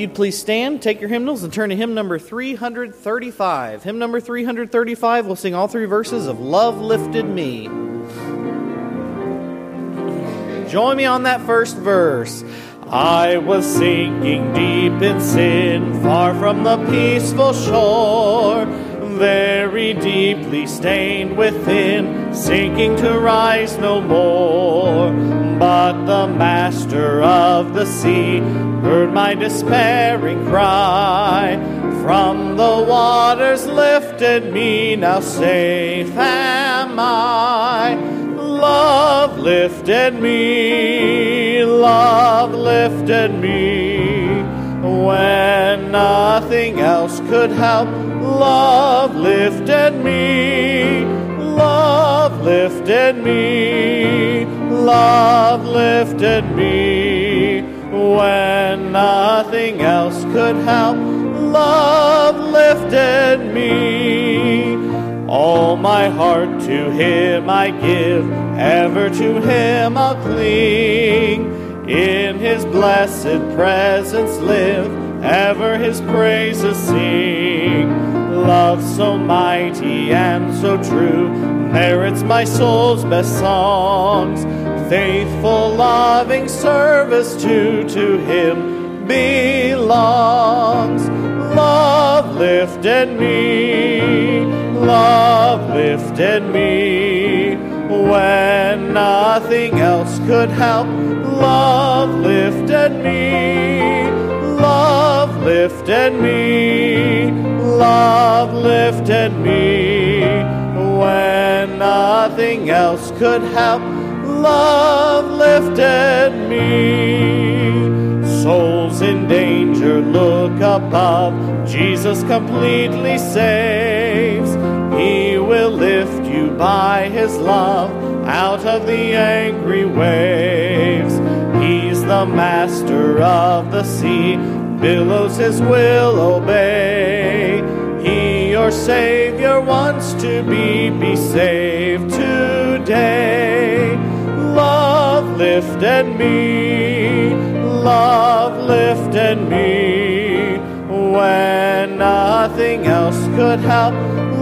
you'd please stand, take your hymnals, and turn to hymn number 335. Hymn number 335, we'll sing all three verses of Love Lifted Me. Join me on that first verse. I was sinking deep in sin, far from the peaceful shore, very deeply stained within, sinking to rise no more. But the master of the sea heard my despairing cry. From the waters lifted me, now safe am I love lifted me, love lifted me. When nothing else could help, love lifted me, love lifted me, love lifted me. When nothing else could help, love lifted me. All my heart to him I give, ever to him I'll cling. In his blessed presence live, ever his praises sing. Love so mighty and so true merits my soul's best songs. Faithful, loving service too to him belongs. Love lifted me love lifted me when nothing else could help. Love lifted me, love lifted me, love lifted me when nothing else could help. Love lifted me. Souls in danger, look above. Jesus completely saves. He will lift you by his love out of the angry waves. He's the master of the sea, billows his will obey. He, your Savior, wants to be, be saved today. Love lifted me, love lifted me when nothing else could help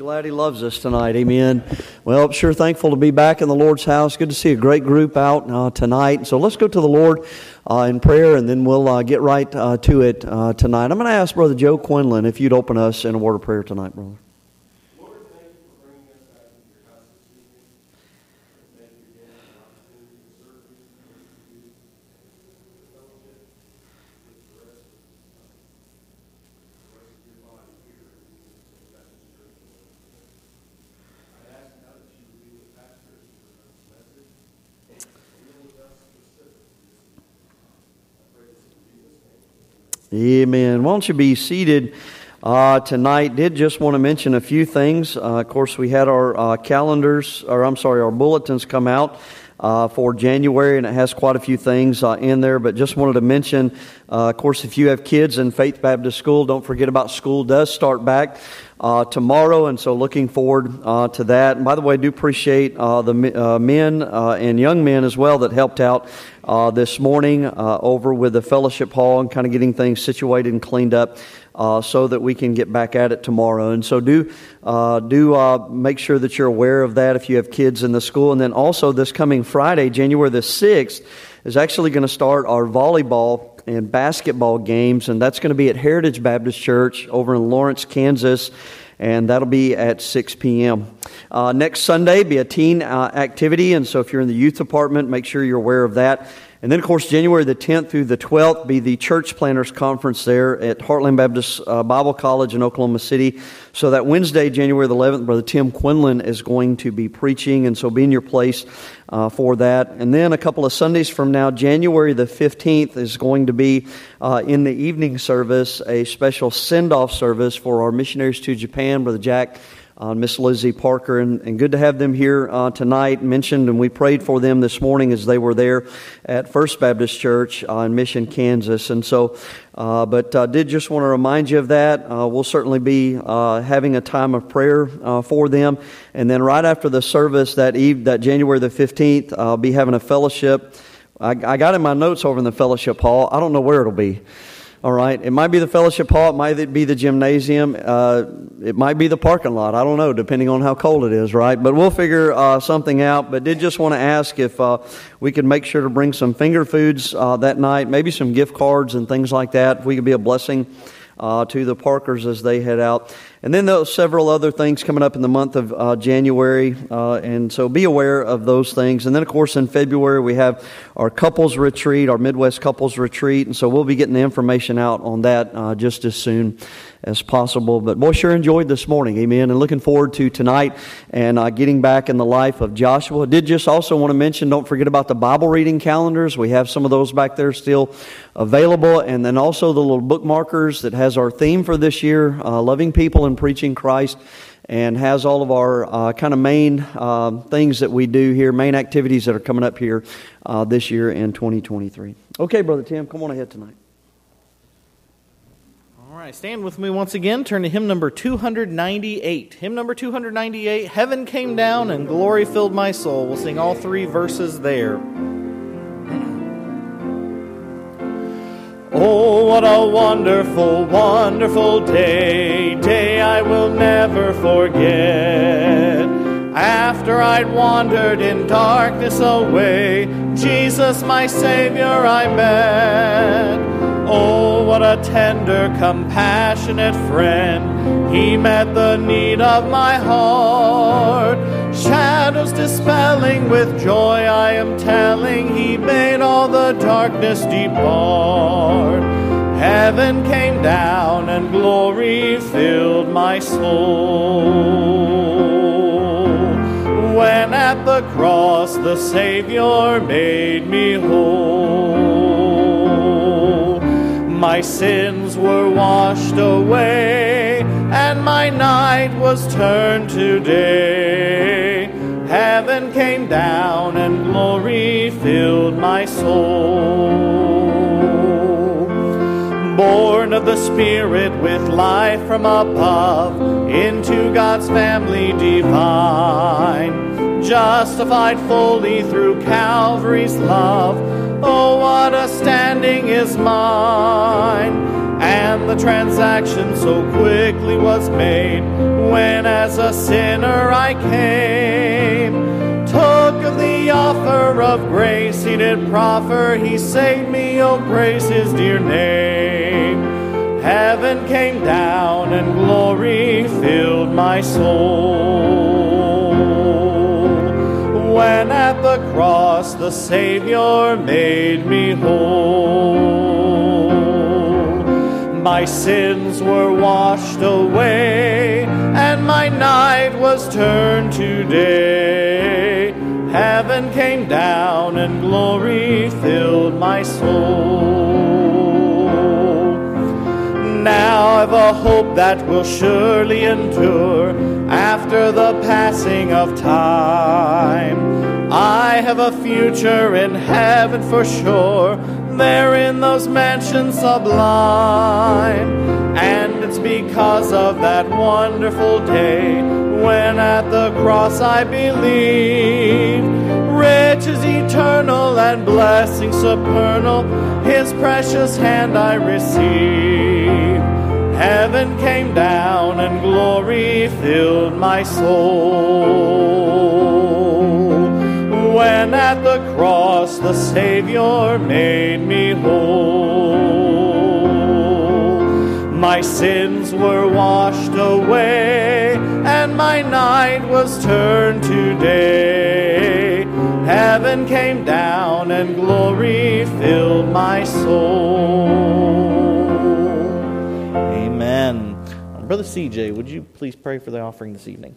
Glad He loves us tonight? Amen. Well, sure thankful to be back in the Lord's house. Good to see a great group out uh, tonight. So let's go to the Lord uh, in prayer, and then we'll uh, get right uh, to it uh, tonight. I'm going to ask Brother Joe Quinlan if you'd open us in a word of prayer tonight, brother. Amen. Why don't you be seated uh, tonight? Did just want to mention a few things. Uh, of course, we had our uh, calendars, or I'm sorry, our bulletins come out. Uh, for January, and it has quite a few things uh, in there. But just wanted to mention, uh, of course, if you have kids in Faith Baptist School, don't forget about school does start back uh, tomorrow, and so looking forward uh, to that. And by the way, I do appreciate uh, the uh, men uh, and young men as well that helped out uh, this morning over with the fellowship hall and kind of getting things situated and cleaned up. so that we can get back at it tomorrow, and so do do make sure that you're aware of that if you have kids in the school, and then also this coming Friday, January the sixth, is actually going to start our volleyball and basketball games, and that's going to be at Heritage Baptist Church over in Lawrence, Kansas, and that'll be at 6 p.m. Uh, next Sunday be a teen uh, activity, and so if you're in the youth department, make sure you're aware of that. And then, of course, January the 10th through the 12th be the Church Planners Conference there at Heartland Baptist uh, Bible College in Oklahoma City. So that Wednesday, January the 11th, Brother Tim Quinlan is going to be preaching, and so be in your place uh, for that. And then a couple of Sundays from now, January the 15th is going to be uh, in the evening service a special send-off service for our missionaries to Japan, Brother Jack uh, Miss Lizzie Parker, and, and, good to have them here uh, tonight. Mentioned, and we prayed for them this morning as they were there at First Baptist Church uh, in Mission, Kansas. And so, uh, but I uh, did just want to remind you of that. Uh, we'll certainly be having a time of prayer for them, and then right after the service that eve, that January the fifteenth, I'll be having a fellowship. I, I got in my notes over in the fellowship hall. I don't know where it'll be. All right. It might be the fellowship hall. It might be the gymnasium. Uh, it might be the parking lot. I don't know, depending on how cold it is, right? But we'll figure uh, something out. But did just want to ask if uh, we could make sure to bring some finger foods uh, that night, maybe some gift cards and things like that. If we could be a blessing uh, to the Parkers as they head out. And then there are several other things coming up in the month of uh, January, uh, and so be aware of those things. And then, of course, in February we have our couples retreat, our Midwest couples retreat, and so we'll be getting the information out on that uh, just as soon as possible. But boy, sure enjoyed this morning, amen, and looking forward to tonight and uh, getting back in the life of Joshua. Did just also want to mention, don't forget about the Bible reading calendars. We have some of those back there still available, and then also the little bookmarkers that has our theme for this year, uh, loving people preaching Christ and has all of our uh, kind of main uh, things that we do here, main activities that are coming up here uh, this year in 2023. Okay, Brother Tim, come on ahead tonight All right, stand with me once again. Turn to hymn number 298. Hymn number 298 Heaven came down and glory filled my soul. We'll sing all three verses there. Oh, what a wonderful, wonderful day, day I will never forget. After I'd wandered in darkness away, Jesus, my Savior, I met. Oh, what a tender, compassionate friend. He met the need of my heart. Shadows dispelling with joy, I am telling, He made all the darkness depart. Heaven came down and glory filled my soul. When at the cross the Savior made me whole my sins were washed away, and my night was turned to day. Heaven came down, and glory filled my soul. Born of the Spirit with life from above, into God's family divine, justified fully through Calvary's love Oh, what a standing is mine! And the transaction so quickly was made when, as a sinner, I came. Took of the offer of grace he did proffer, he saved me, oh, praise his dear name. Heaven came down and glory filled my soul when at the cross the Savior made me whole. My sins were washed away, and my night was turned to day. Heaven came down, and glory filled my soul. Now I've a hope that will surely endure after the passing of time. I have a future in heaven for sure, there in those mansions sublime. And it's because of that wonderful day when at the cross I believe. Riches eternal and blessings supernal, His precious hand I receive. Heaven came down and glory filled my soul. When at the cross the Savior made me whole. My sins were washed away and my night was turned to day. Heaven came down and glory filled my soul. Amen. Brother CJ, would you please pray for the offering this evening?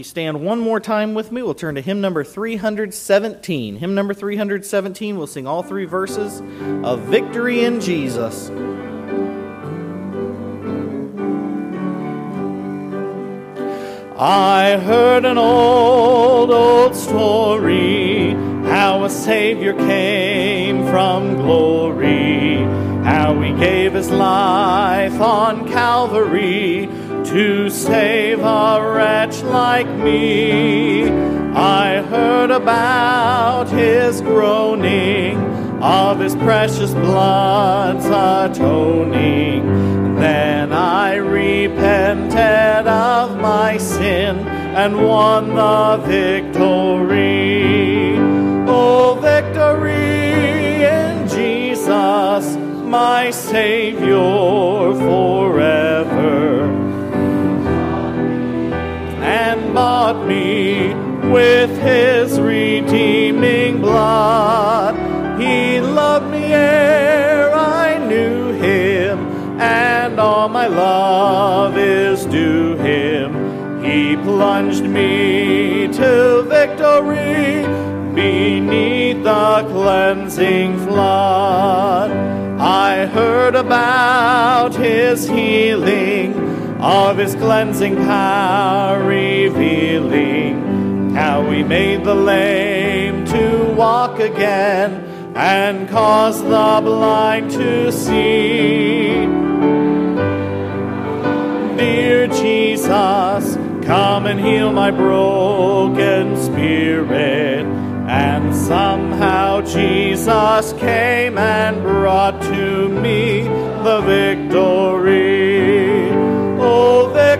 You stand one more time with me. We'll turn to hymn number 317. Hymn number 317, we'll sing all three verses of Victory in Jesus. I heard an old, old story how a Savior came from glory, how he gave his life on Calvary to save a wretch like me. I heard about his groaning, of his precious blood's atoning. Then I repented of my sin and won the victory. Oh, victory in Jesus, my Savior forever. Bought me with his redeeming blood. He loved me ere I knew him and all my love is due him. He plunged me to victory beneath the cleansing flood. I heard about his healing, of his cleansing power revealing, how he made the lame to walk again and caused the blind to see dear Jesus, come and heal my broken spirit. And somehow Jesus came and brought to me the victory.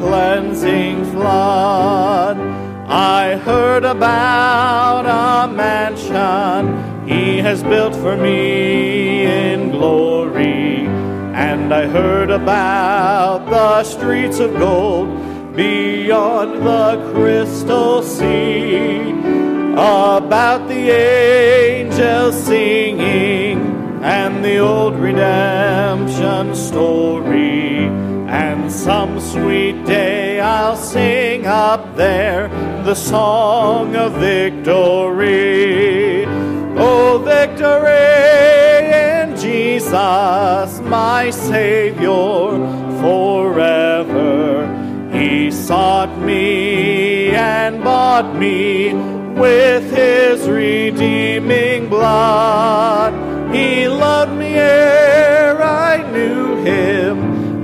cleansing flood. I heard about a mansion he has built for me in glory. And I heard about the streets of gold beyond the crystal sea, about the angels singing, and the old redemption story. And some sweet day I'll sing up there the song of victory. Oh, victory in Jesus, my Savior forever. He sought me and bought me with his redeeming blood. He loved me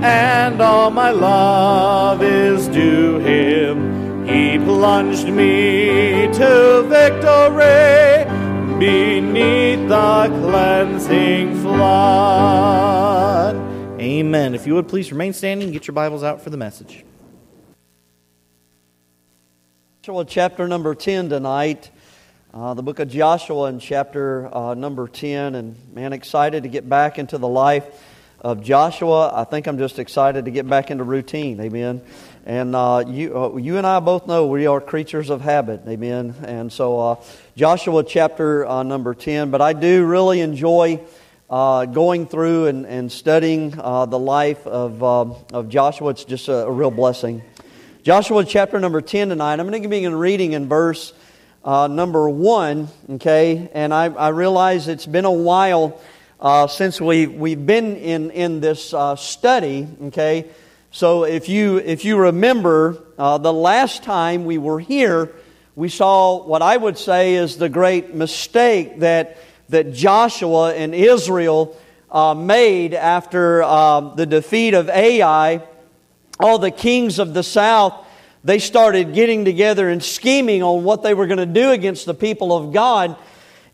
and all my love is due him. He plunged me to victory beneath the cleansing flood. Amen. If you would please remain standing, get your Bibles out for the message. Joshua chapter number 10 tonight. Uh, the book of Joshua in chapter uh, number 10. And man, excited to get back into the life of Joshua. I think I'm just excited to get back into routine. Amen. And uh, you, uh, you and I both know we are creatures of habit. Amen. And so, uh, Joshua chapter uh, number 10. But I do really enjoy uh, going through and, and studying uh, the life of, of Joshua. It's just a, a, real blessing. Joshua chapter number 10 tonight. I'm going to begin reading in verse number 1. Okay. And I, I realize it's been a while since we, we've been in, in this study. Okay. So if you, if you remember, uh, the last time we were here, we saw what I would say is the great mistake that, that Joshua and Israel uh, made after uh, the defeat of Ai. All the kings of the south, they started getting together and scheming on what they were going to do against the people of God.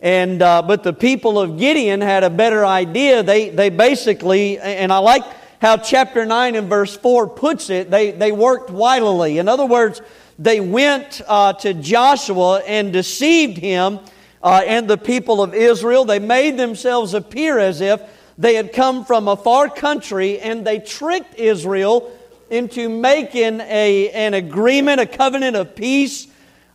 And, uh, but the people of Gibeon had a better idea. They, they basically, and I like how chapter 9 and verse 4 puts it, they, they worked wilily. In other words, they went uh, to Joshua and deceived him uh, and the people of Israel. They made themselves appear as if they had come from a far country and they tricked Israel into making a, an agreement, a covenant of peace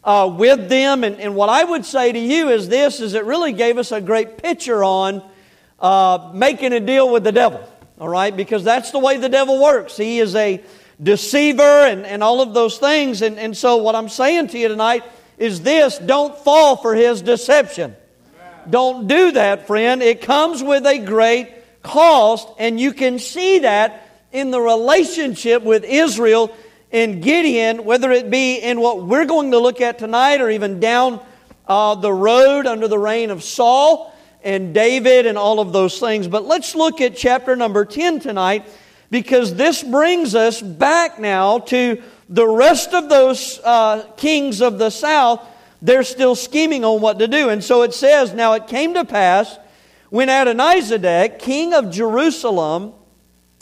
uh, with them. And, and what I would say to you is this, is it really gave us a great picture on uh, making a deal with the devil. All right? Because that's the way the devil works. He is a deceiver and, and all of those things. And, and so what I'm saying to you tonight is this, don't fall for his deception. Don't do that, friend. It comes with a great cost, and you can see that in the relationship with Israel and Gibeon, whether it be in what we're going to look at tonight or even down uh, the road under the reign of Saul and David and all of those things. But let's look at chapter number 10 tonight because this brings us back now to the rest of those uh, kings of the south. They're still scheming on what to do. And so it says, Now it came to pass when Adonizedek, king of Jerusalem,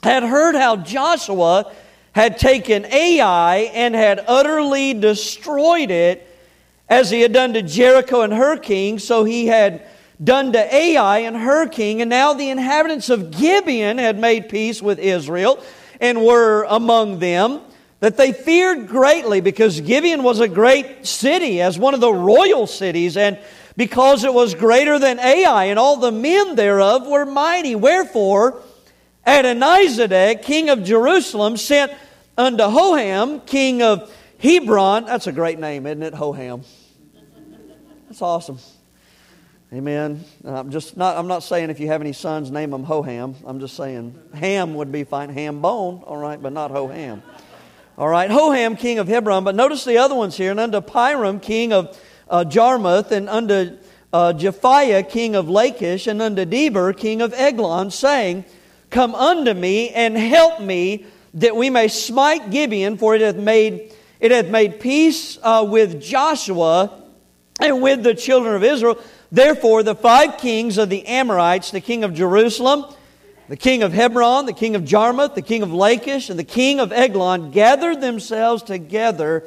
had heard how Joshua had taken Ai and had utterly destroyed it as he had done to Jericho and her king, so he had done to Ai and her king. And now the inhabitants of Gibeon had made peace with Israel and were among them, that they feared greatly because Gibeon was a great city, as one of the royal cities, and because it was greater than Ai, and all the men thereof were mighty. Wherefore, Adonizedek, king of Jerusalem, sent unto Hoham, king of Hebron. That's a great name, isn't it? Hoham. That's awesome. Amen. I'm just not. I'm not saying if you have any sons, name them Hoham. I'm just saying Ham would be fine. Ham bone, all right, but not Hoham. All right, Hoham, king of Hebron. But notice the other ones here. And unto Piram, king of uh, Jarmuth, and unto uh, Japhiah, king of Lachish, and unto Deber, king of Eglon, saying, Come unto me and help me, that we may smite Gibeon, for it hath made it hath made peace uh, with Joshua and with the children of Israel. Therefore, the five kings of the Amorites, the king of Jerusalem, the king of Hebron, the king of Jarmuth, the king of Lachish, and the king of Eglon gathered themselves together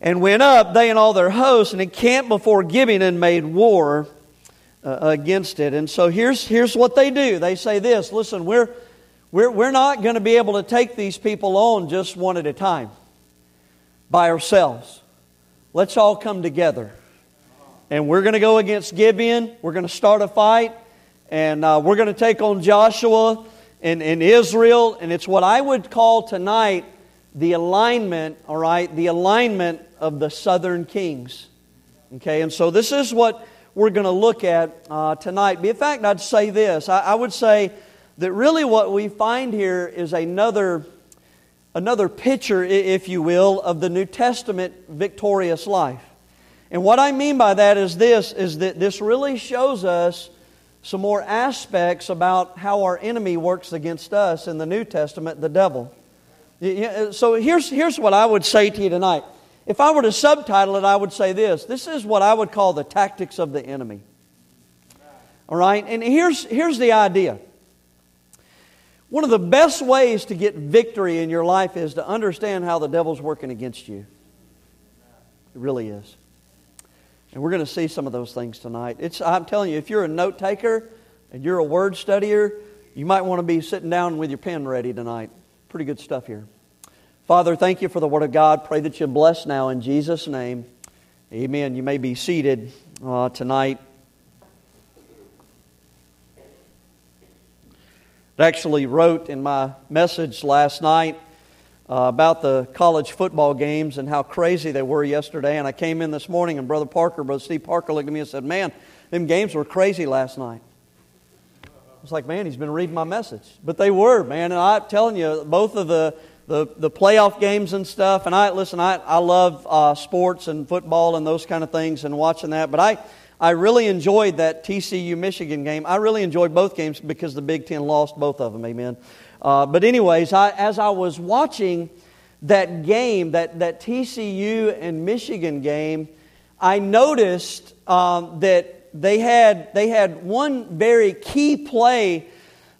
and went up, they and all their hosts, and encamped before Gibeon and made war uh, against it. And so here's, here's what they do they say this listen, we're, we're, we're not going to be able to take these people on just one at a time by ourselves. Let's all come together. And we're going to go against Gibeon. We're going to start a fight. And uh, we're going to take on Joshua and, and Israel. And it's what I would call tonight the alignment, all right, the alignment of the southern kings. Okay, and so this is what we're going to look at uh, tonight. In fact, I'd say this I, I would say that really what we find here is another, another picture, if you will, of the New Testament victorious life. And what I mean by that is this is that this really shows us some more aspects about how our enemy works against us in the New Testament, the devil. So here's, here's what I would say to you tonight. If I were to subtitle it, I would say this this is what I would call the tactics of the enemy. All right? And here's, here's the idea. One of the best ways to get victory in your life is to understand how the devil's working against you. It really is. And we're going to see some of those things tonight. It's, I'm telling you, if you're a note taker and you're a word studier, you might want to be sitting down with your pen ready tonight. Pretty good stuff here. Father, thank you for the Word of God. Pray that you bless now in Jesus' name. Amen. You may be seated uh, tonight. I actually wrote in my message last night uh, about the college football games and how crazy they were yesterday. And I came in this morning, and Brother Parker, Brother Steve Parker, looked at me and said, Man, them games were crazy last night. I was like, Man, he's been reading my message. But they were, man. And I'm telling you, both of the the, the playoff games and stuff. And I listen, I, I love uh, sports and football and those kind of things and watching that. But I, I really enjoyed that TCU Michigan game. I really enjoyed both games because the Big Ten lost both of them. Amen. Uh, but anyways, I, as I was watching that game, that, that TCU and Michigan game, I noticed um, that they had, they had one very key play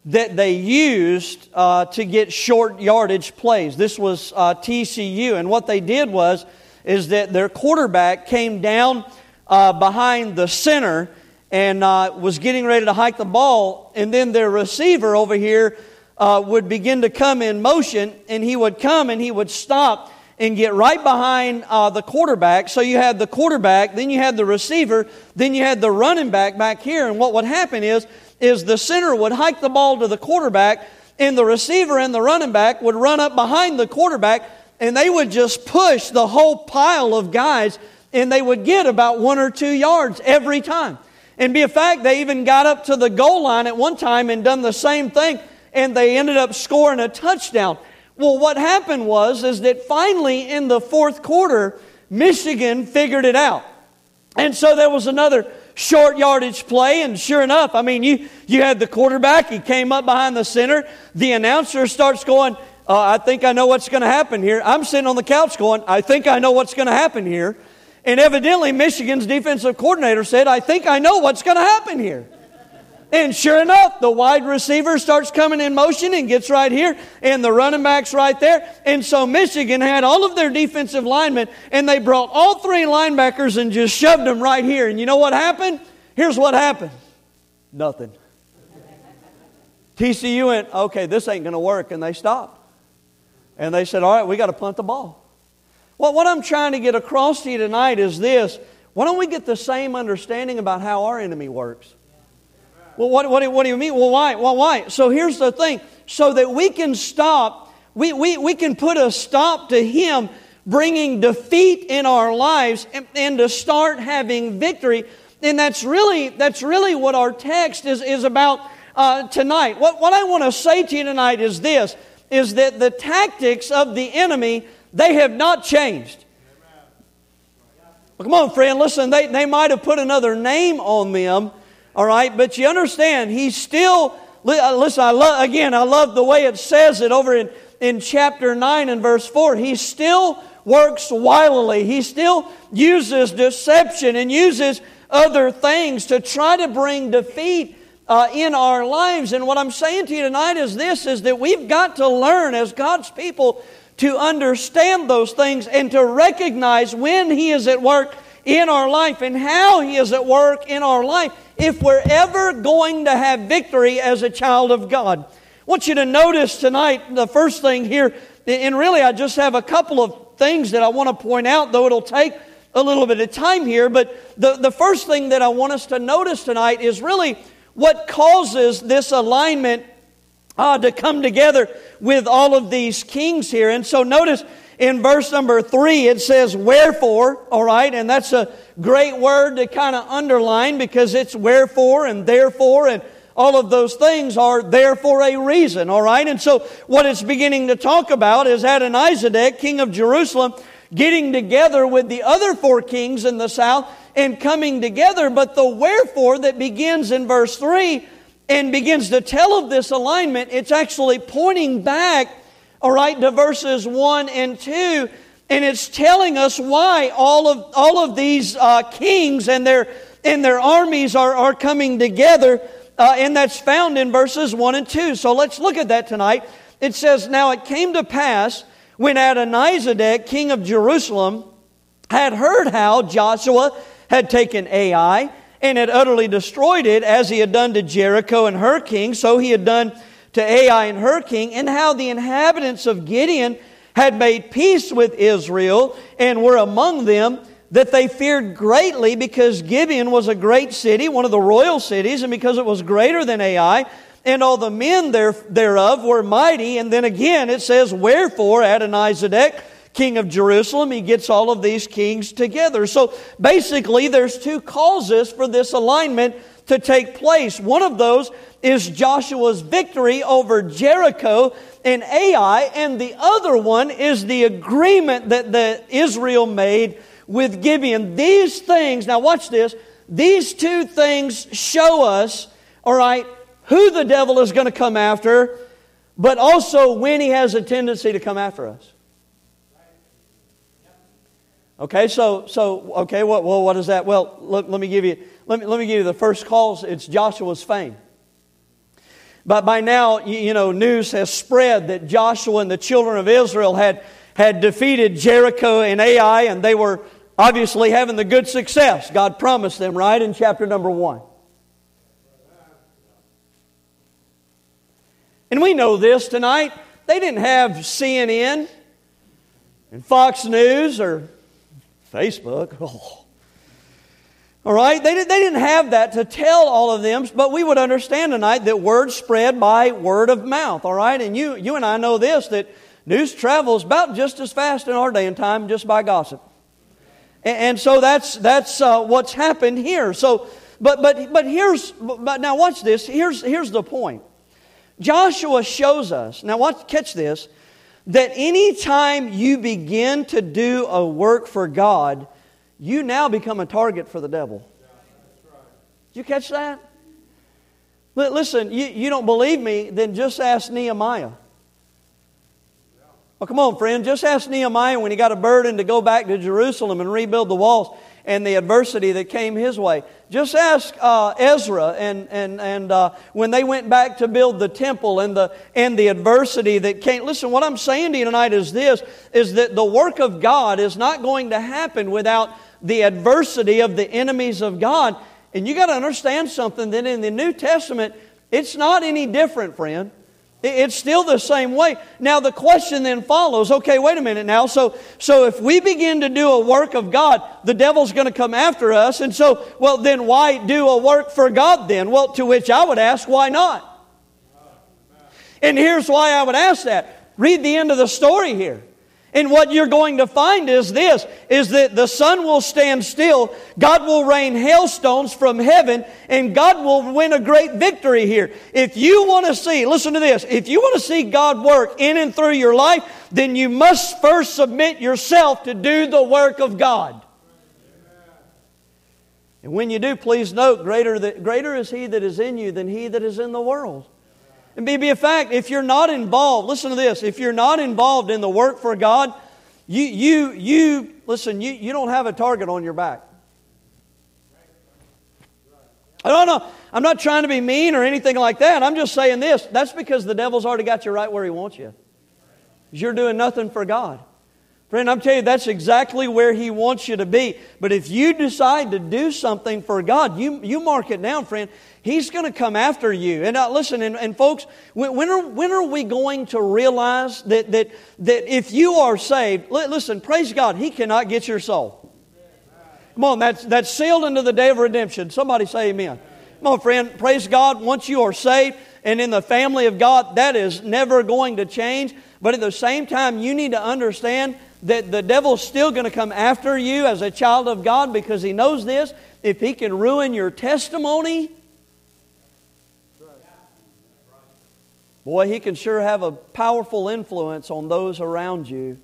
that they used uh, to get short yardage plays. This was uh, TCU, and what they did was is that their quarterback came down uh, behind the center and uh, was getting ready to hike the ball, and then their receiver over here uh, would begin to come in motion, and he would come and he would stop and get right behind uh, the quarterback. So you had the quarterback, then you had the receiver, then you had the running back back here. And what would happen is, is the center would hike the ball to the quarterback, and the receiver and the running back would run up behind the quarterback, and they would just push the whole pile of guys, and they would get about one or two yards every time. And be a fact, they even got up to the goal line at one time and done the same thing, and they ended up scoring a touchdown. Well, what happened was is that finally in the fourth quarter, Michigan figured it out. And so there was another short yardage play, and sure enough, I mean, you, you had the quarterback, he came up behind the center. The announcer starts going, uh, I think I know what's going to happen here. I'm sitting on the couch going, I think I know what's going to happen here. And evidently, Michigan's defensive coordinator said, I think I know what's going to happen here. And sure enough, the wide receiver starts coming in motion and gets right here, and the running back's right there. And so Michigan had all of their defensive linemen, and they brought all three linebackers and just shoved them right here. And you know what happened? Here's what happened nothing. TCU went, okay, this ain't going to work, and they stopped. And they said, all right, we got to punt the ball. Well, what I'm trying to get across to you tonight is this why don't we get the same understanding about how our enemy works? Well, what, what, what do you mean? Well, why? Well, why? So here's the thing so that we can stop, we, we, we can put a stop to Him bringing defeat in our lives and, and to start having victory. And that's really, that's really what our text is, is about uh, tonight. What, what I want to say to you tonight is this is that the tactics of the enemy, they have not changed. Well, come on, friend, listen, they, they might have put another name on them, all right, but you understand, he's still, uh, listen, I love, again, I love the way it says it over in, in chapter 9 and verse 4. He still works wildly, he still uses deception and uses other things to try to bring defeat uh, in our lives. And what I'm saying to you tonight is this is that we've got to learn as God's people to understand those things and to recognize when He is at work in our life and how He is at work in our life if we're ever going to have victory as a child of God. I want you to notice tonight the first thing here, and really I just have a couple of things that I want to point out, though it'll take a little bit of time here. But the, the first thing that I want us to notice tonight is really what causes this alignment uh, to come together with all of these kings here. And so notice in verse number three, it says, Wherefore, all right, and that's a great word to kind of underline because it's wherefore and therefore and all of those things are there for a reason, all right? And so what it's beginning to talk about is Adonizedek, king of Jerusalem, getting together with the other four kings in the south and coming together. But the wherefore that begins in verse 3 and begins to tell of this alignment, it's actually pointing back all right, to verses 1 and 2. And it's telling us why all of, all of these uh, kings and their, and their armies are, are coming together. Uh, and that's found in verses 1 and 2. So let's look at that tonight. It says, Now it came to pass when Adonizedek, king of Jerusalem, had heard how Joshua had taken Ai and had utterly destroyed it, as he had done to Jericho and her king, so he had done to Ai and her king, and how the inhabitants of Gibeon had made peace with Israel and were among them, that they feared greatly because Gibeon was a great city, one of the royal cities, and because it was greater than Ai, and all the men there, thereof were mighty. And then again it says, Wherefore Adonizedek, king of Jerusalem, he gets all of these kings together. So basically, there's two causes for this alignment to take place. One of those is Joshua's victory over Jericho and Ai, and the other one is the agreement that the Israel made with Gibeon. These things, now watch this, these two things show us, all right, who the devil is going to come after, but also when he has a tendency to come after us. Okay, so so okay, what well, what is that? Well, let, let me give you let me let me give you the first cause. It's Joshua's fame. But by now, you know, news has spread that Joshua and the children of Israel had, had defeated Jericho and Ai, and they were obviously having the good success God promised them, right, in chapter number one. And we know this tonight. They didn't have CNN and Fox News or Facebook. Oh. All right? They, they didn't have that to tell all of them, but we would understand tonight that word spread by word of mouth. All right? And you, you and I know this that news travels about just as fast in our day and time just by gossip. And, and so that's, that's uh, what's happened here. So, but, but, but here's, but now watch this. Here's, here's the point. Joshua shows us, now watch, catch this, that anytime you begin to do a work for God, you now become a target for the devil. Did you catch that? Listen, you, you don't believe me, then just ask Nehemiah. Well, come on, friend. Just ask Nehemiah when he got a burden to go back to Jerusalem and rebuild the walls and the adversity that came his way. Just ask uh, Ezra and, and, and uh, when they went back to build the temple and the, and the adversity that came. Listen, what I'm saying to you tonight is this, is that the work of God is not going to happen without the adversity of the enemies of God. And you got to understand something that in the New Testament, it's not any different, friend. It's still the same way. Now the question then follows, okay, wait a minute now. So so if we begin to do a work of God, the devil's going to come after us. And so, well then why do a work for God then? Well, to which I would ask, why not? And here's why I would ask that. Read the end of the story here. And what you're going to find is this, is that the sun will stand still, God will rain hailstones from heaven, and God will win a great victory here. If you want to see, listen to this, if you want to see God work in and through your life, then you must first submit yourself to do the work of God. And when you do, please note, greater, greater is He that is in you than He that is in the world. And be, be a fact, if you're not involved, listen to this, if you're not involved in the work for God, you, you, you listen, you, you don't have a target on your back. I don't know. I'm not trying to be mean or anything like that. I'm just saying this. That's because the devil's already got you right where he wants you. You're doing nothing for God. Friend, I'm telling you, that's exactly where He wants you to be. But if you decide to do something for God, you, you mark it down, friend. He's going to come after you. And uh, listen, and, and folks, when, when, are, when are we going to realize that, that, that if you are saved, listen, praise God, He cannot get your soul. Come on, that's, that's sealed into the day of redemption. Somebody say amen. Come on, friend, praise God. Once you are saved and in the family of God, that is never going to change. But at the same time, you need to understand that the devil's still going to come after you as a child of God because he knows this. If he can ruin your testimony, boy, he can sure have a powerful influence on those around you.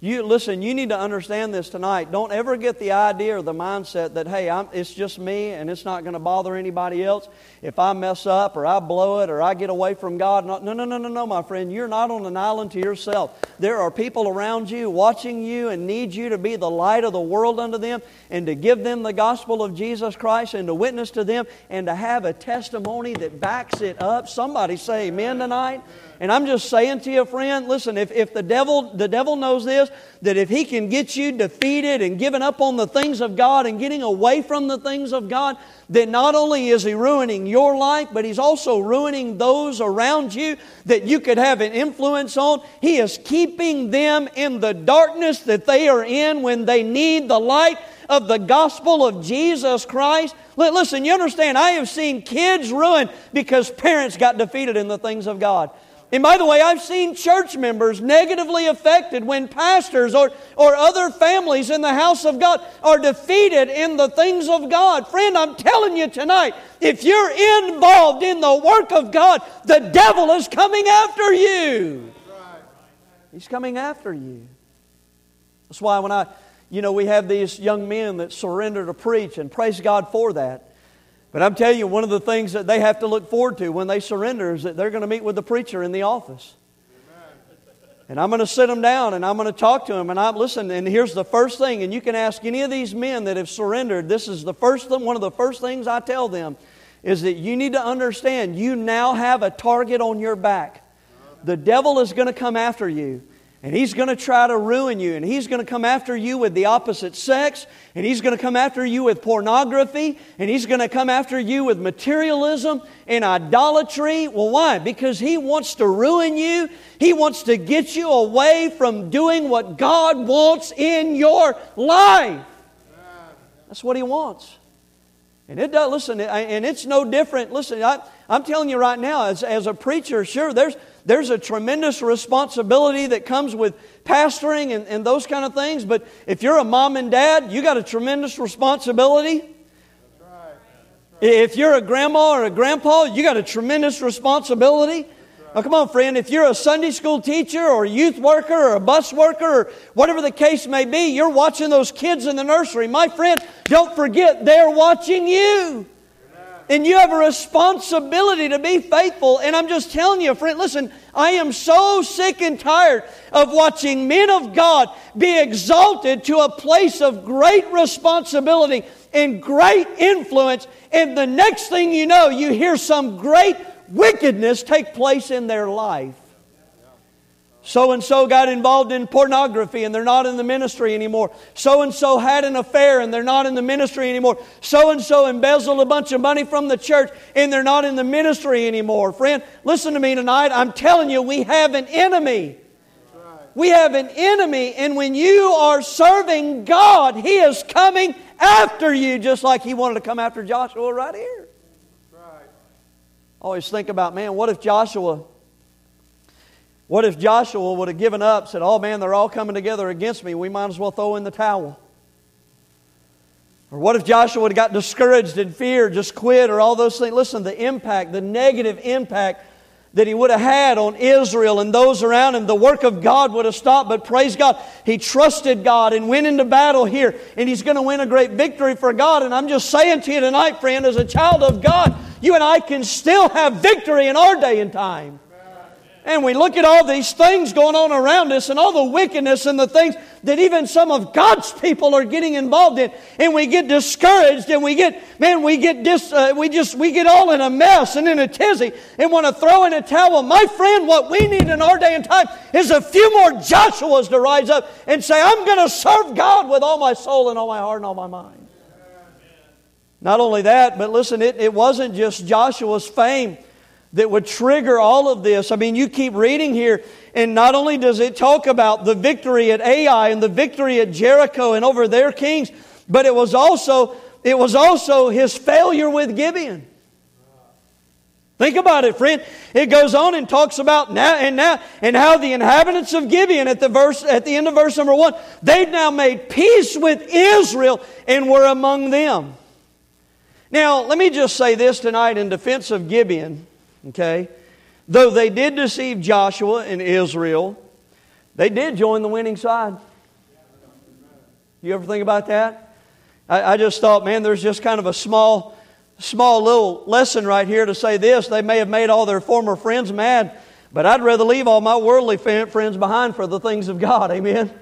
You listen, you need to understand this tonight. Don't ever get the idea or the mindset that, hey, I'm, it's just me and it's not going to bother anybody else. If I mess up or I blow it or I get away from God, no, no, no, no, no, my friend. You're not on an island to yourself. There are people around you watching you and need you to be the light of the world unto them and to give them the gospel of Jesus Christ and to witness to them and to have a testimony that backs it up. Somebody say amen tonight. And I'm just saying to you, friend, listen, if, if the devil the devil knows this, that if he can get you defeated and giving up on the things of God and getting away from the things of God, then not only is he ruining your life, but he's also ruining those around you that you could have an influence on. He is keeping them in the darkness that they are in when they need the light of the gospel of Jesus Christ. Listen, you understand, I have seen kids ruined because parents got defeated in the things of God. And by the way, I've seen church members negatively affected when pastors or, or other families in the house of God are defeated in the things of God. Friend, I'm telling you tonight, if you're involved in the work of God, the devil is coming after you. He's coming after you. That's why when I, you know, we have these young men that surrender to preach, and praise God for that. But I'm telling you, one of the things that they have to look forward to when they surrender is that they're going to meet with the preacher in the office. And I'm going to sit them down and I'm going to talk to them. And I'm listen. And here's the first thing. And you can ask any of these men that have surrendered. This is the first one of the first things I tell them is that you need to understand you now have a target on your back. The devil is going to come after you. And he's going to try to ruin you, and he's going to come after you with the opposite sex, and he's going to come after you with pornography, and he's going to come after you with materialism and idolatry. Well, why? Because he wants to ruin you. He wants to get you away from doing what God wants in your life. That's what he wants. And it does, listen, and it's no different. Listen, I, am telling you right now, as, as a preacher, sure, there's, there's a tremendous responsibility that comes with pastoring and, and those kind of things. But if you're a mom and dad, you got a tremendous responsibility. If you're a grandma or a grandpa, you got a tremendous responsibility. Now, come on, friend. If you're a Sunday school teacher or a youth worker or a bus worker or whatever the case may be, you're watching those kids in the nursery. My friend, don't forget they're watching you. And you have a responsibility to be faithful. And I'm just telling you, friend, listen, I am so sick and tired of watching men of God be exalted to a place of great responsibility and great influence. And the next thing you know, you hear some great wickedness take place in their life. So and so got involved in pornography and they're not in the ministry anymore. So and so had an affair and they're not in the ministry anymore. So and so embezzled a bunch of money from the church and they're not in the ministry anymore. Friend, listen to me tonight. I'm telling you, we have an enemy. We have an enemy, and when you are serving God, He is coming after you just like He wanted to come after Joshua right here. Always think about, man, what if Joshua what if Joshua would have given up, said, Oh man, they're all coming together against me, we might as well throw in the towel? Or what if Joshua would have got discouraged and feared, just quit, or all those things? Listen, the impact, the negative impact that he would have had on Israel and those around him, the work of God would have stopped. But praise God, he trusted God and went into battle here, and he's going to win a great victory for God. And I'm just saying to you tonight, friend, as a child of God, you and I can still have victory in our day and time and we look at all these things going on around us and all the wickedness and the things that even some of God's people are getting involved in, and we get discouraged and we get, man, we get dis, uh, we just, we get all in a mess and in a tizzy and want to throw in a towel. My friend, what we need in our day and time is a few more Joshuas to rise up and say, I'm going to serve God with all my soul and all my heart and all my mind. Not only that, but listen, it, it wasn't just Joshua's fame that would trigger all of this. I mean, you keep reading here, and not only does it talk about the victory at Ai and the victory at Jericho and over their kings, but it was also it was also his failure with Gibeon. Think about it, friend. It goes on and talks about now and now and how the inhabitants of Gibeon at the verse at the end of verse number one, they've now made peace with Israel and were among them. Now, let me just say this tonight in defense of Gibeon. Okay? Though they did deceive Joshua and Israel, they did join the winning side. You ever think about that? I, I just thought, man, there's just kind of a small, small little lesson right here to say this. They may have made all their former friends mad, but I'd rather leave all my worldly friends behind for the things of God. Amen?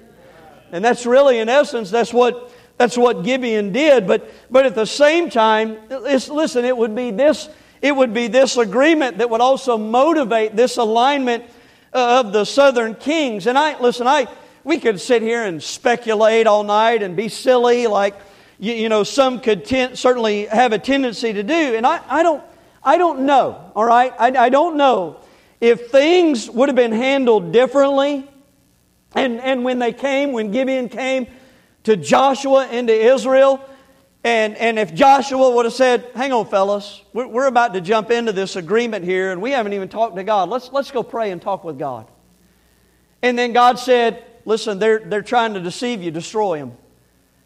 And that's really, in essence, that's what, that's what Gibeon did. But, but at the same time, listen, it would be this it would be this agreement that would also motivate this alignment uh, of the southern kings. And I, listen, I, we could sit here and speculate all night and be silly like, you, you know, some could ten, certainly have a tendency to do. And I, I, don't, I don't know, all right? I, I don't know if things would have been handled differently. And, and when they came, when Gibeon came to Joshua and to Israel, and, and if Joshua would have said, Hang on, fellas, we're, we're about to jump into this agreement here, and we haven't even talked to God. Let's, let's go pray and talk with God. And then God said, Listen, they're, they're trying to deceive you, destroy them.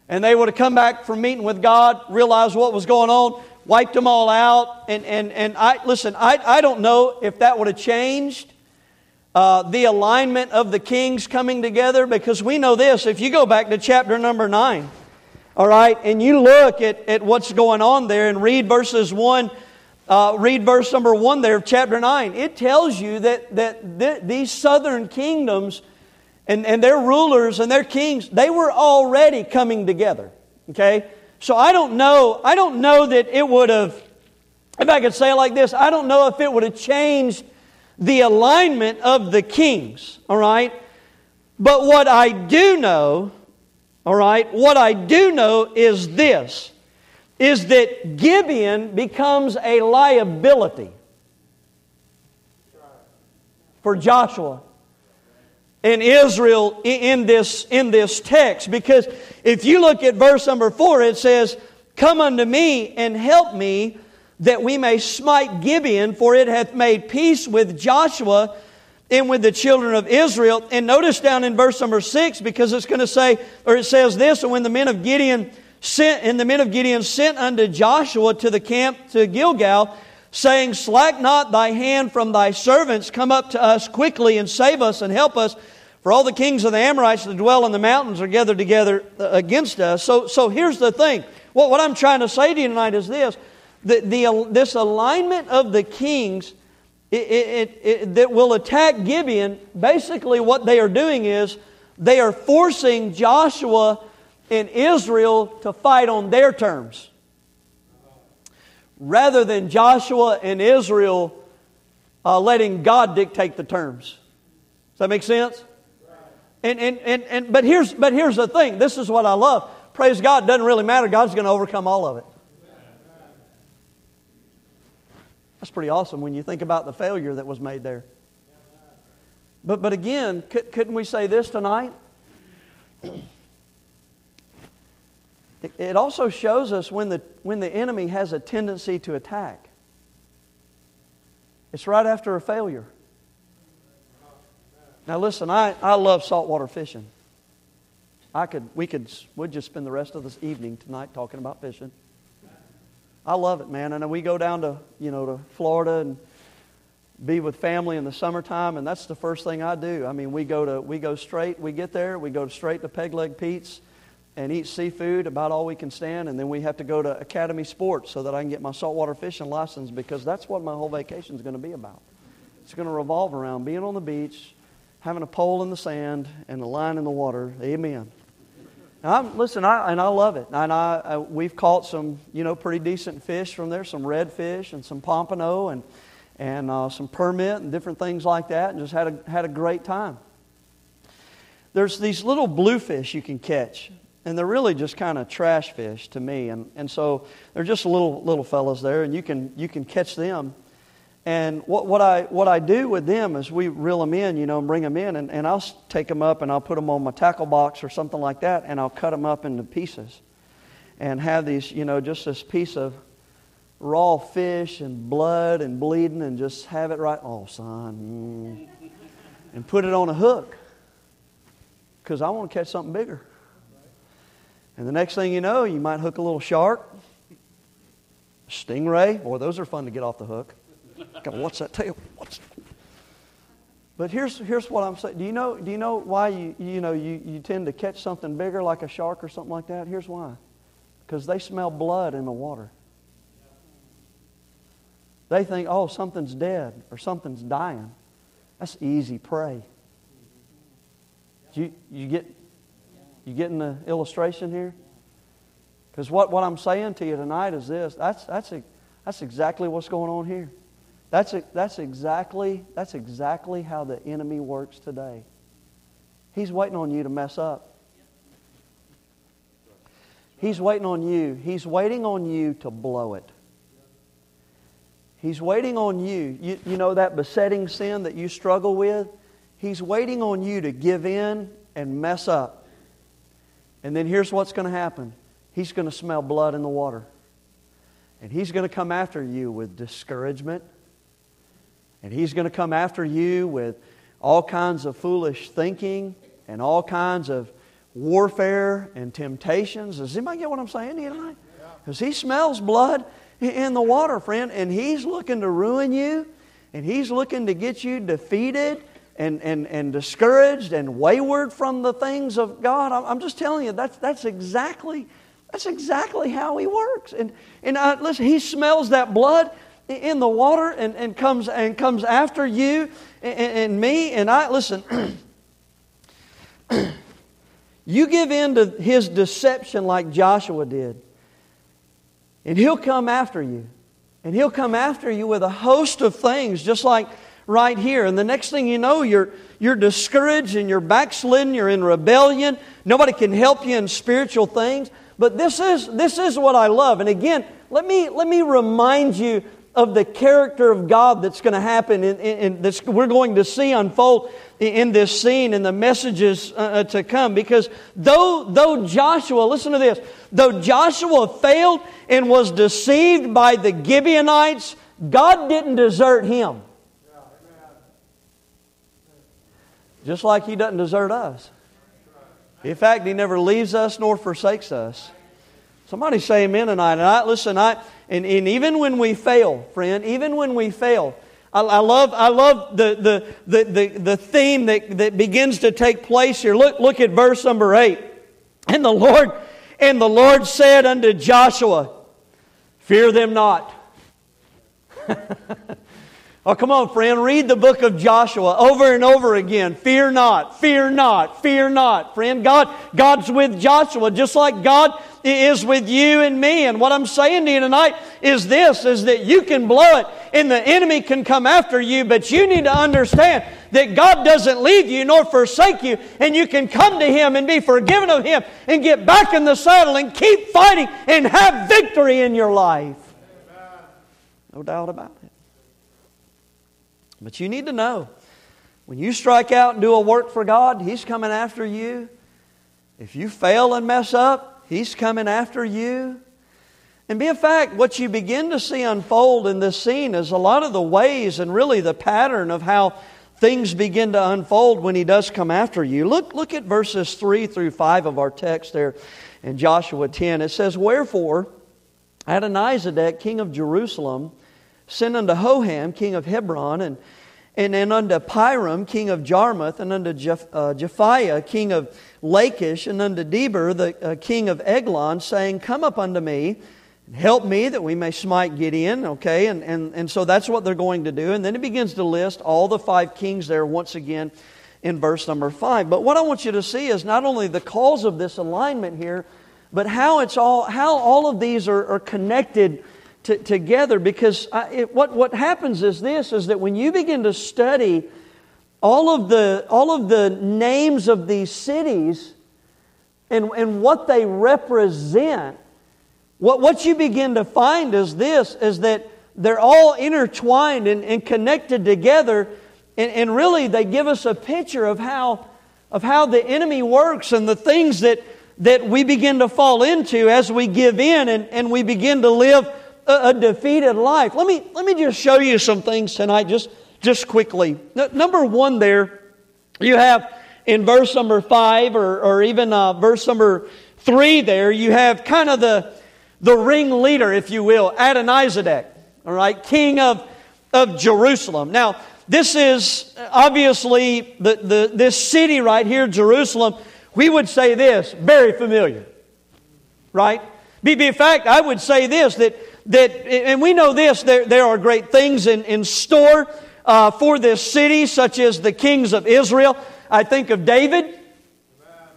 And they would have come back from meeting with God, realized what was going on, wiped them all out. And, and, and I, listen, I, I don't know if that would have changed uh, the alignment of the kings coming together because we know this. If you go back to chapter number 9, all right, and you look at, at what's going on there and read verses 1, uh, read verse number 1 there of chapter 9. It tells you that, that th- these southern kingdoms and, and their rulers and their kings, they were already coming together. Okay? So I don't know, I don't know that it would have, if I could say it like this, I don't know if it would have changed the alignment of the kings. All right? But what I do know, all right, what I do know is this is that Gibeon becomes a liability for Joshua and Israel in this, in this text. Because if you look at verse number four, it says, Come unto me and help me that we may smite Gibeon, for it hath made peace with Joshua and with the children of Israel. And notice down in verse number six, because it's going to say, or it says this, and when the men of Gibeon sent, and the men of Gibeon sent unto Joshua to the camp to Gilgal, saying, Slack not thy hand from thy servants, come up to us quickly and save us and help us. For all the kings of the Amorites that dwell in the mountains are gathered together uh, against us. So, so here's the thing. What, what I'm trying to say to you tonight is this the, the, this alignment of the kings it, it, it, that will attack Gibeon, basically what they are doing is they are forcing Joshua and Israel to fight on their terms rather than Joshua and Israel uh, letting God dictate the terms. Does that make sense? And, and, and, and, but, here's, but here's the thing this is what I love. Praise God, doesn't really matter. God's going to overcome all of it. That's pretty awesome when you think about the failure that was made there. But, but again, couldn't we say this tonight? It also shows us when the, when the enemy has a tendency to attack. It's right after a failure. Now listen, I, I love saltwater fishing. I could we could we'd just spend the rest of this evening tonight talking about fishing. I love it, man. And we go down to you know to Florida and be with family in the summertime, and that's the first thing I do. I mean, we go to we go straight. We get there, we go straight to Peg Leg Pete's and eat seafood about all we can stand, and then we have to go to Academy Sports so that I can get my saltwater fishing license because that's what my whole vacation is going to be about. It's going to revolve around being on the beach, having a pole in the sand, and a line in the water. Amen. I'm, listen, I, and I love it. And I, I, we've caught some, you know, pretty decent fish from there, some redfish and some pompano and, and uh, some permit and different things like that, and just had a, had a great time. There's these little bluefish you can catch and they're really just kind of trash fish to me. And, and so they're just little little fellows there, and you can you can catch them. And what, what I what I do with them is we reel them in, you know, and bring them in, and, and I'll take them up and I'll put them on my tackle box or something like that, and I'll cut them up into pieces, and have these, you know, just this piece of raw fish and blood and bleeding, and just have it right. Oh, son, mm, and put it on a hook because I want to catch something bigger. And the next thing you know, you might hook a little shark, stingray. Boy, those are fun to get off the hook. God, what's that tail? What's... But here's, here's what I'm saying. Do you know, do you know why you, you, know, you, you tend to catch something bigger like a shark or something like that? Here's why. Because they smell blood in the water. They think, oh, something's dead or something's dying. That's easy prey. You, you get you getting the illustration here? Because what, what I'm saying to you tonight is this that's, that's, a, that's exactly what's going on here. That's, that's, exactly, that's exactly how the enemy works today. He's waiting on you to mess up. He's waiting on you. He's waiting on you to blow it. He's waiting on you. you. You know that besetting sin that you struggle with? He's waiting on you to give in and mess up. And then here's what's going to happen He's going to smell blood in the water. And he's going to come after you with discouragement. And he's going to come after you with all kinds of foolish thinking and all kinds of warfare and temptations. Does anybody get what I'm saying tonight? Because he smells blood in the water, friend, and he's looking to ruin you, and he's looking to get you defeated and, and, and discouraged and wayward from the things of God. I'm just telling you, that's, that's, exactly, that's exactly how He works. And, and I, listen, He smells that blood in the water and, and, comes, and comes after you and, and me. And I, listen, you give in to His deception like Joshua did, and He'll come after you. And He'll come after you with a host of things, just like right here. And the next thing you know, you're, you're discouraged and you're backslidden, you're in rebellion. Nobody can help you in spiritual things. But this is, this is what I love. And again, let me, let me remind you of the character of God that's going to happen in this, we're going to see unfold in this scene and the messages uh, uh, to come. Because though, though Joshua, listen to this, though Joshua failed and was deceived by the Gibeonites, God didn't desert him. Just like He doesn't desert us. In fact, He never leaves us nor forsakes us. Somebody say amen tonight. And I, listen, I, and, and even when we fail, friend, even when we fail, I, I love, I love the, the, the, the, the theme that, that begins to take place here. Look, look at verse number 8. And the Lord, and the Lord said unto Joshua, Fear them not. Oh, come on, friend. Read the book of Joshua over and over again. Fear not, fear not, fear not. Friend, God, God's with Joshua just like God is with you and me. And what I'm saying to you tonight is this, is that you can blow it and the enemy can come after you, but you need to understand that God doesn't leave you nor forsake you, and you can come to Him and be forgiven of Him and get back in the saddle and keep fighting and have victory in your life. No doubt about it. But you need to know when you strike out and do a work for God, He's coming after you. If you fail and mess up, He's coming after you. And be a fact, what you begin to see unfold in this scene is a lot of the ways and really the pattern of how things begin to unfold when He does come after you. Look, look at verses 3 through 5 of our text there in Joshua 10. It says, Wherefore Adonizedek, king of Jerusalem, sent unto Hoham, king of Hebron, and, and, and unto Piram, king of Jarmuth, and unto Jeph, uh, Japhiah, king of Lachish, and unto Debir, the uh, king of Eglon, saying, Come up unto me, and help me that we may smite Gibeon. Okay, and, and, and so that's what they're going to do. And then he begins to list all the five kings there once again in verse number five. But what I want you to see is not only the cause of this alignment here, but how it's all how all of these are, are connected to, together because I, it, what, what happens is this is that when you begin to study all of the, all of the names of these cities and, and what they represent, what, what you begin to find is this is that they're all intertwined and, and connected together, and, and really they give us a picture of how, of how the enemy works and the things that, that we begin to fall into as we give in and, and we begin to live a, a defeated life. Let me, let me just show you some things tonight, just, just quickly. number one, there, you have in verse number five or, or even uh, verse number three, there, you have kind of the, the ringleader, if you will, Adonizedek, all right, king of, of Jerusalem. Now, this is obviously the, the, this city right here, Jerusalem. We would say this, very familiar, right? Be, in fact, I would say this that that, and we know this, there, there are great things in, in store uh, for this city, such as the kings of Israel. I think of David,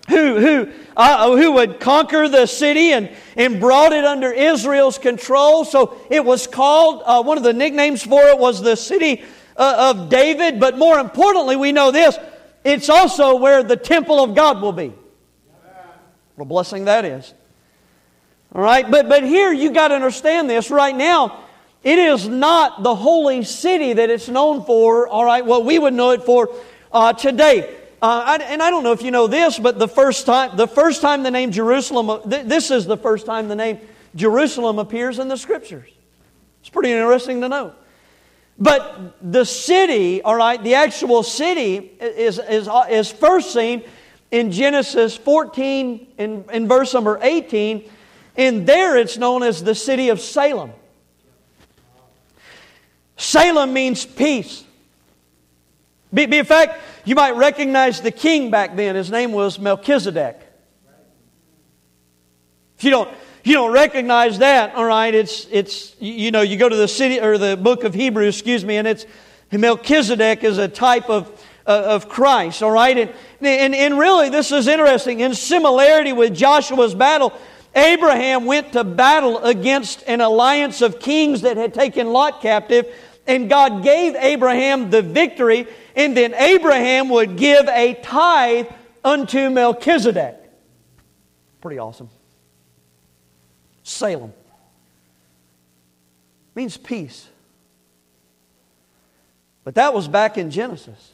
who, who, uh, who would conquer the city and, and brought it under Israel's control. So it was called, uh, one of the nicknames for it was the city uh, of David. But more importantly, we know this it's also where the temple of God will be. What a blessing that is. All right, but, but here you got to understand this right now. It is not the holy city that it's known for, all right, what we would know it for uh, today. Uh, I, and I don't know if you know this, but the first time, the first time the name Jerusalem, uh, th- this is the first time the name Jerusalem appears in the scriptures. It's pretty interesting to know. But the city, all right, the actual city is, is, is first seen in Genesis 14, in, in verse number 18, and there it's known as the city of Salem. Salem means peace. In fact, you might recognize the king back then. His name was Melchizedek. If you don't, you don't recognize that, all right, it's, it's, you know, you go to the city, or the book of Hebrews, excuse me, and it's, Melchizedek is a type of, uh, of Christ, all right? And, and, and really, this is interesting. In similarity with Joshua's battle, Abraham went to battle against an alliance of kings that had taken Lot captive, and God gave Abraham the victory, and then Abraham would give a tithe unto Melchizedek. Pretty awesome. Salem means peace. But that was back in Genesis.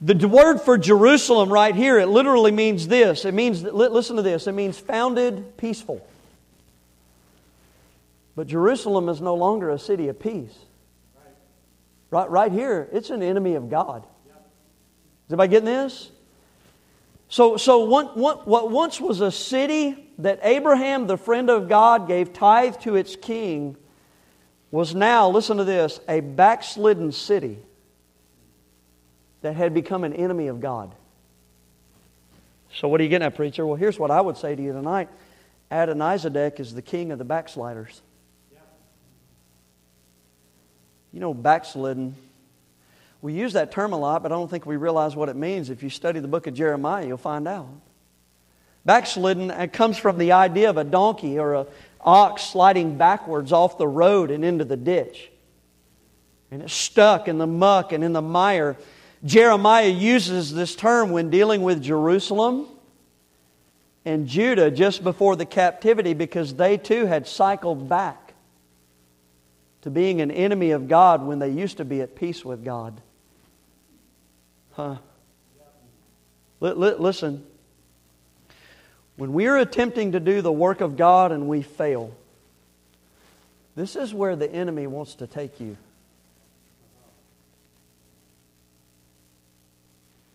The word for Jerusalem right here, it literally means this. It means, listen to this, it means founded peaceful. But Jerusalem is no longer a city of peace. Right, right here, it's an enemy of God. Is anybody getting this? So, so one, one, what once was a city that Abraham, the friend of God, gave tithe to its king, was now, listen to this, a backslidden city that had become an enemy of God. So, what are you getting at, preacher? Well, here's what I would say to you tonight Adonizedek is the king of the backsliders. You know, backslidden. We use that term a lot, but I don't think we realize what it means. If you study the book of Jeremiah, you'll find out. Backslidden uh, comes from the idea of a donkey or an ox sliding backwards off the road and into the ditch. And it's stuck in the muck and in the mire. Jeremiah uses this term when dealing with Jerusalem and Judah just before the captivity because they too had cycled back to being an enemy of God when they used to be at peace with God. Huh? Listen, when we are attempting to do the work of God and we fail, this is where the enemy wants to take you.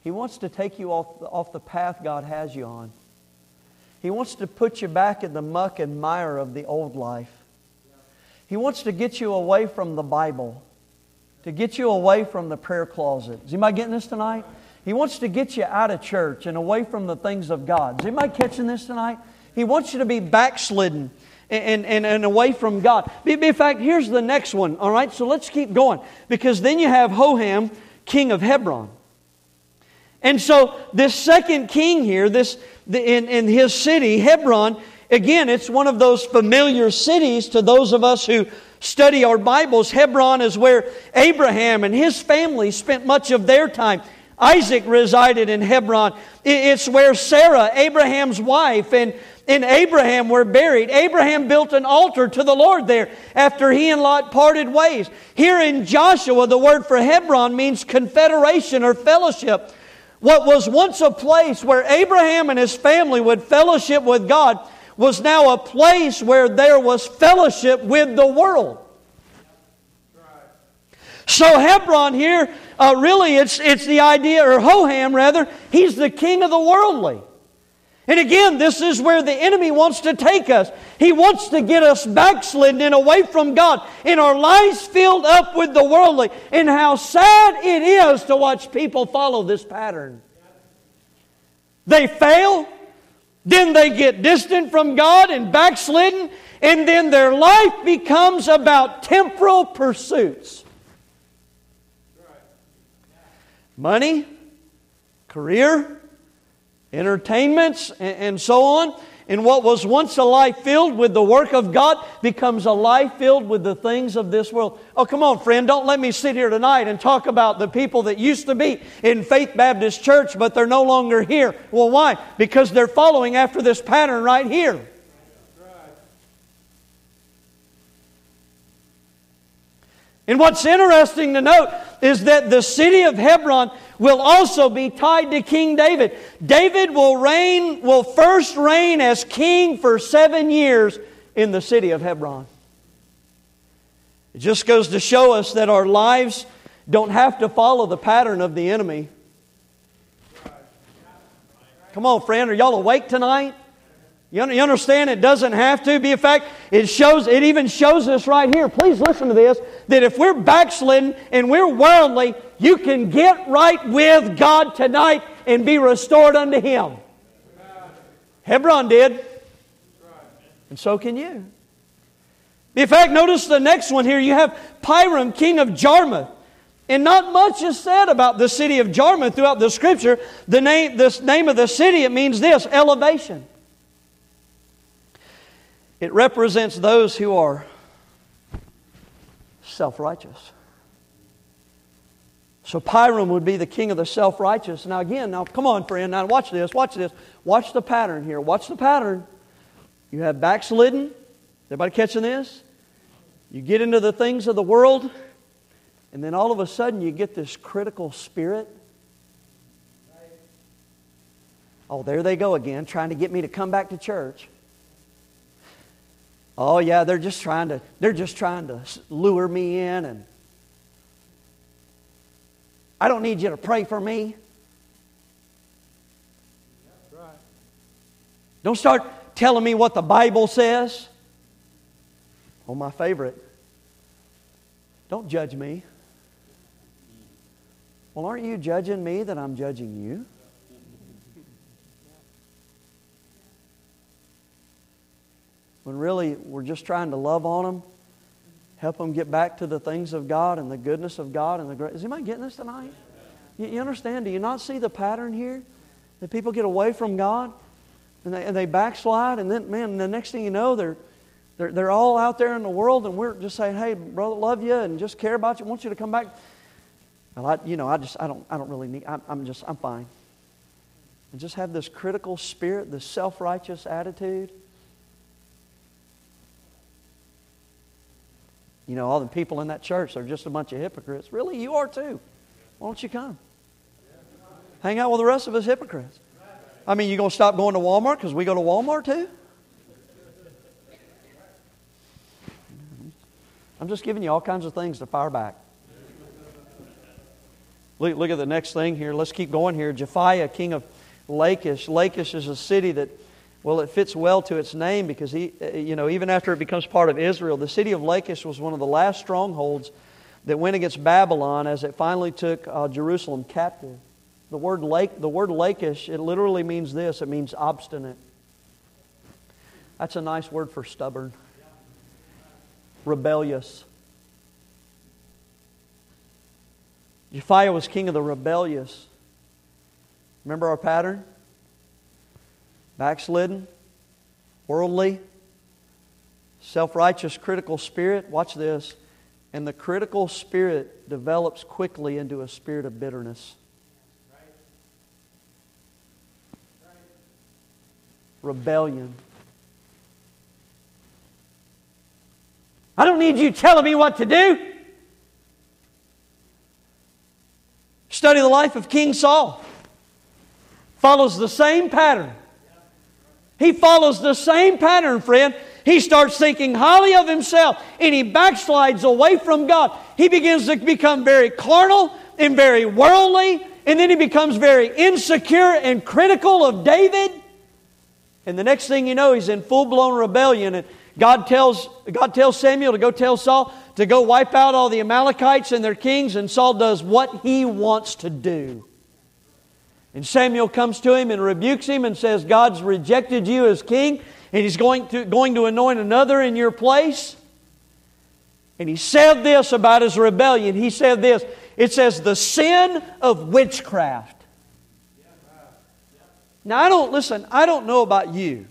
He wants to take you off, off the path God has you on. He wants to put you back in the muck and mire of the old life. He wants to get you away from the Bible, to get you away from the prayer closet. Is anybody getting this tonight? He wants to get you out of church and away from the things of God. Is anybody catching this tonight? He wants you to be backslidden and, and, and away from God. In fact, here's the next one, all right? So let's keep going. Because then you have Hoham, king of Hebron. And so this second king here, this in, in his city, Hebron, Again, it's one of those familiar cities to those of us who study our Bibles. Hebron is where Abraham and his family spent much of their time. Isaac resided in Hebron. It's where Sarah, Abraham's wife, and, and Abraham were buried. Abraham built an altar to the Lord there after he and Lot parted ways. Here in Joshua, the word for Hebron means confederation or fellowship. What was once a place where Abraham and his family would fellowship with God was now a place where there was fellowship with the world. So Hebron here, uh, really, it's, it's the idea, or Hoham rather, he's the king of the worldly. And again, this is where the enemy wants to take us. He wants to get us backslidden and away from God, and our lives filled up with the worldly. And how sad it is to watch people follow this pattern. They fail, then they get distant from God and backslidden, and then their life becomes about temporal pursuits money, career, entertainments, and, so on. And what was once a life filled with the work of God becomes a life filled with the things of this world. Oh, come on, friend, don't let me sit here tonight and talk about the people that used to be in Faith Baptist Church, but they're no longer here. Well, why? Because they're following after this pattern right here. And what's interesting to note is that the city of Hebron will also be tied to King David. David will reign, will first reign as king for seven years in the city of Hebron. It just goes to show us that our lives don't have to follow the pattern of the enemy. Come on, friend, are y'all awake tonight? You understand? It doesn't have to be. In fact, it shows. It even shows us right here. Please listen to this. That if we're backslidden and we're worldly, you can get right with God tonight and be restored unto Him. Hebron did, and so can you. In fact, notice the next one here. You have Piram, king of Jarmuth. And not much is said about the city of Jarmuth throughout the scripture. The name, the name of the city, it means this elevation. It represents those who are self righteous. So Piram would be the king of the self righteous. Now, again, now come on, friend. Now, watch this. Watch this. Watch the pattern here. Watch the pattern. You have backslidden. Everybody catching this? You get into the things of the world, and then all of a sudden you get this critical spirit. Oh, there they go again, trying to get me to come back to church. Oh yeah, they're just trying to they're just trying to lure me in and I don't need you to pray for me. Don't start telling me what the Bible says. Oh, my favorite. Don't judge me. Well, aren't you judging me that I'm judging you? When really we're just trying to love on them help them get back to the things of God and the goodness of God and the great. Is anybody getting this tonight? You, you understand? Do you not see the pattern here? That people get away from God and they, and they backslide, and then, man, the next thing you know, they're, they're, they're all out there in the world, and we're just saying, hey, brother, love you and just care about you, want you to come back. Well, I, you know, I just, I don't, I don't really need, I'm, I'm just, I'm fine. And just have this critical spirit, this self righteous attitude. You know, all the people in that church are just a bunch of hypocrites. Really, you are too. Why don't you come? Hang out with the rest of us hypocrites. I mean, you going to stop going to Walmart because we go to Walmart too? I'm just giving you all kinds of things to fire back. Look, look at the next thing here. Let's keep going here. Japhiah, king of Lachish. Lachish is a city that well, it fits well to its name because, he, uh, you know, even after it becomes part of Israel, the city of Lachish was one of the last strongholds that went against Babylon as it finally took uh, Jerusalem captive. The word, lake, the word Lachish, it literally means this it means obstinate. That's a nice word for stubborn, rebellious. Japhiah was king of the rebellious. Remember our pattern? Backslidden, worldly, self righteous, critical spirit. Watch this. And the critical spirit develops quickly into a spirit of bitterness. Rebellion. I don't need you telling me what to do. Study the life of King Saul. Follows the same pattern. He follows the same pattern, friend. He starts thinking highly of himself and he backslides away from God. He begins to become very carnal and very worldly, and then he becomes very insecure and critical of David. And the next thing you know, he's in full blown rebellion. And God tells, God tells Samuel to go tell Saul to go wipe out all the Amalekites and their kings, and Saul does what he wants to do. And Samuel comes to him and rebukes him and says, God's rejected you as king, and he's going to, going to anoint another in your place. And he said this about his rebellion. He said this it says, the sin of witchcraft. Now, I don't, listen, I don't know about you.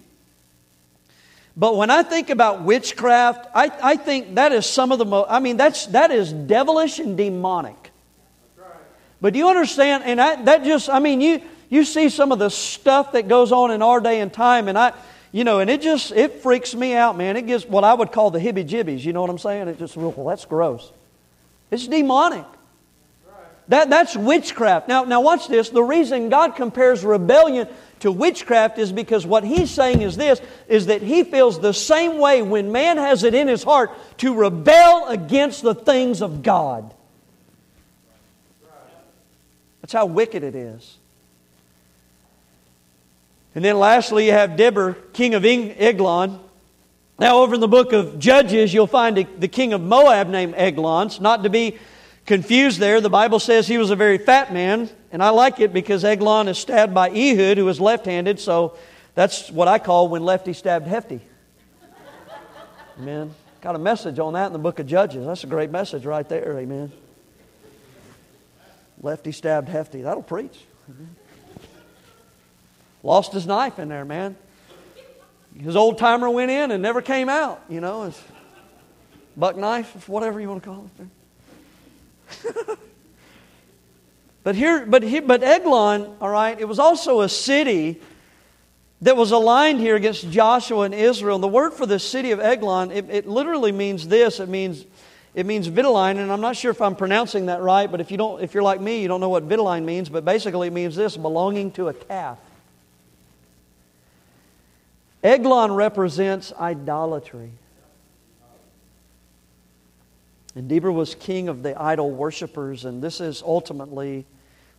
But when I think about witchcraft, I, I think that is some of the most, I mean, that's, that is devilish and demonic. But do you understand? And I, that just, I mean, you, you see some of the stuff that goes on in our day and time, and I, you know, and it just, it freaks me out, man. It gives what I would call the hibby jibbies. You know what I'm saying? It just, well, that's gross. It's demonic. That, that's witchcraft. Now, now watch this. The reason God compares rebellion to witchcraft is because what he's saying is this is that he feels the same way when man has it in his heart to rebel against the things of God. That's how wicked it is. And then lastly, you have Debir, king of Eglon. Now, over in the book of Judges, you'll find the king of Moab named Eglon. It's not to be confused there. The Bible says he was a very fat man, and I like it because Eglon is stabbed by Ehud, who was left handed, so that's what I call when lefty stabbed hefty. Amen. Got a message on that in the book of Judges. That's a great message right there. Amen. Lefty stabbed hefty. That'll preach. Lost his knife in there, man. His old timer went in and never came out, you know. his buck knife, whatever you want to call it. but here, but here, but Eglon, all right, it was also a city that was aligned here against Joshua and Israel. And the word for the city of Eglon, it, it literally means this. It means it means vituline, and I'm not sure if I'm pronouncing that right, but if you don't, if you're like me, you don't know what vituline means, but basically it means this: belonging to a calf. Eglon represents idolatry. And Debir was king of the idol worshippers, and this is ultimately,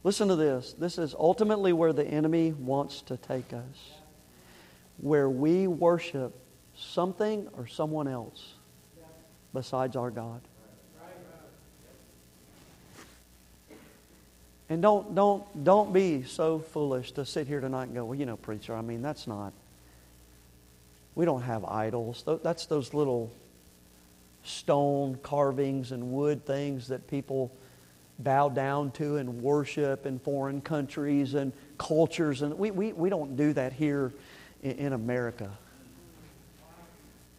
listen to this, this is ultimately where the enemy wants to take us. Where we worship something or someone else besides our God. And don't, don't, don't be so foolish to sit here tonight and go, well, you know, preacher, I mean, that's not, we don't have idols. That's those little stone carvings and wood things that people bow down to and worship in foreign countries and cultures. And we, we, we don't do that here in, in America.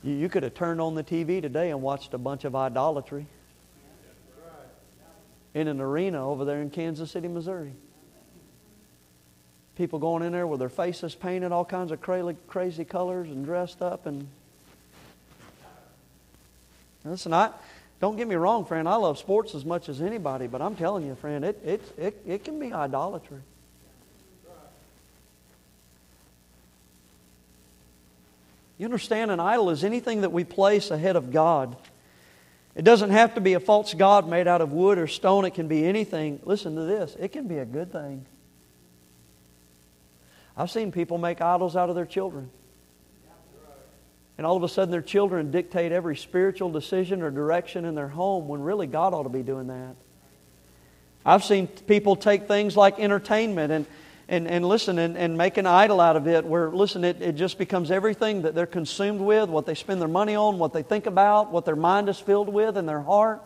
You, could have turned on the TV today and watched a bunch of idolatry in an arena over there in Kansas City, Missouri. People going in there with their faces painted all kinds of crazy, crazy colors and dressed up and Listen, I, don't get me wrong, friend. I love sports as much as anybody, but I'm telling you, friend, it, it, it, it can be idolatry. You understand, an idol is anything that we place ahead of God. It doesn't have to be a false God made out of wood or stone. It can be anything. Listen to this it can be a good thing. I've seen people make idols out of their children and all of a sudden their children dictate every spiritual decision or direction in their home when really God ought to be doing that. I've seen people take things like entertainment and, and, and listen and, and make an idol out of it where, listen, it, it just becomes everything that they're consumed with, what they spend their money on, what they think about, what their mind is filled with and their heart.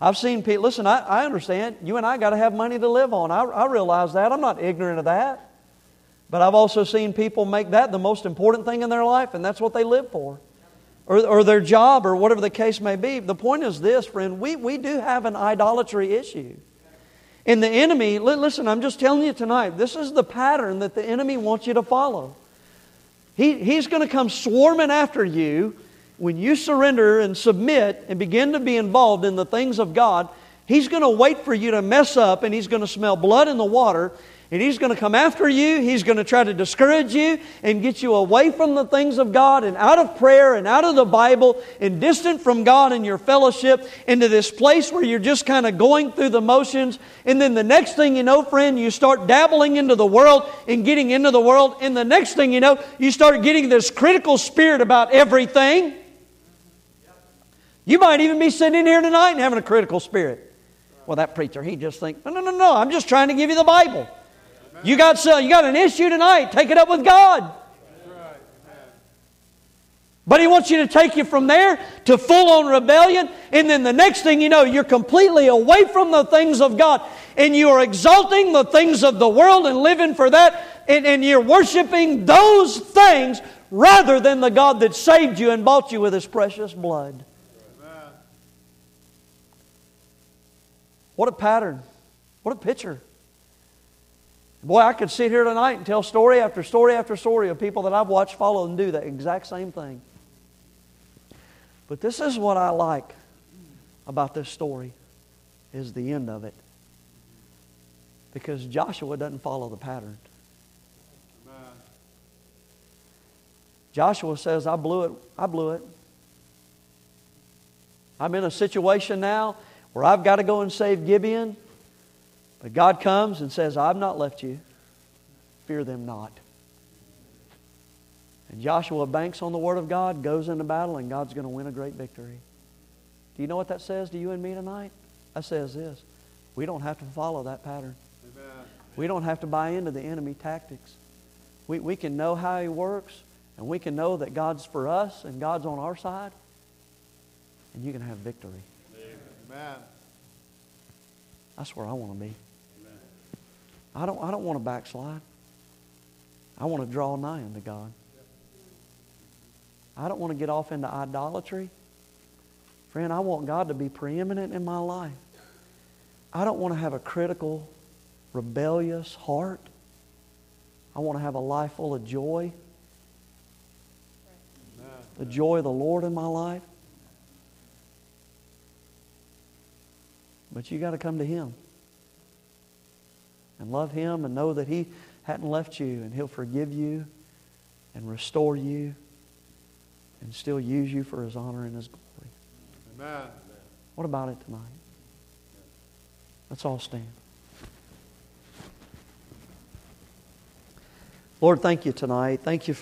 I've seen people, listen, I, I understand. You and I got to have money to live on. I, I realize that. I'm not ignorant of that. But I've also seen people make that the most important thing in their life, and that's what they live for. Or, or their job, or whatever the case may be. The point is this, friend we, we do have an idolatry issue. And the enemy, listen, I'm just telling you tonight, this is the pattern that the enemy wants you to follow. He, he's going to come swarming after you when you surrender and submit and begin to be involved in the things of God. He's going to wait for you to mess up and he's going to smell blood in the water and he's going to come after you. He's going to try to discourage you and get you away from the things of God and out of prayer and out of the Bible and distant from God and your fellowship into this place where you're just kind of going through the motions. And then the next thing you know, friend, you start dabbling into the world and getting into the world. And the next thing you know, you start getting this critical spirit about everything. You might even be sitting in here tonight and having a critical spirit. Well, that preacher, he just thinks, no, no, no, no, I'm just trying to give you the Bible. You got, some, you got an issue tonight, take it up with God. But he wants you to take you from there to full on rebellion. And then the next thing you know, you're completely away from the things of God. And you are exalting the things of the world and living for that. And, and you're worshiping those things rather than the God that saved you and bought you with his precious blood. What a pattern. What a picture. Boy, I could sit here tonight and tell story after story after story of people that I've watched follow and do the exact same thing. But this is what I like about this story is the end of it. Because Joshua doesn't follow the pattern. Joshua says, I blew it. I blew it. I'm in a situation now where I've got to go and save Gibeon. But God comes and says, I've not left you. Fear them not. And Joshua banks on the Word of God, goes into battle, and God's going to win a great victory. Do you know what that says to you and me tonight? That says this we don't have to follow that pattern. Amen. We don't have to buy into the enemy tactics. We, we can know how he works, and we can know that God's for us and God's on our side, and you can have victory. Amen. That's where I want to be. I don't, I don't want to backslide. I want to draw nigh unto God. I don't want to get off into idolatry. Friend, I want God to be preeminent in my life. I don't want to have a critical, rebellious heart. I want to have a life full of joy. The joy of the Lord in my life. But you got to come to Him and love Him and know that He hadn't left you and He'll forgive you and restore you and still use you for His honor and His glory. Amen. What about it tonight? Let's all stand. Lord, thank you tonight. Thank you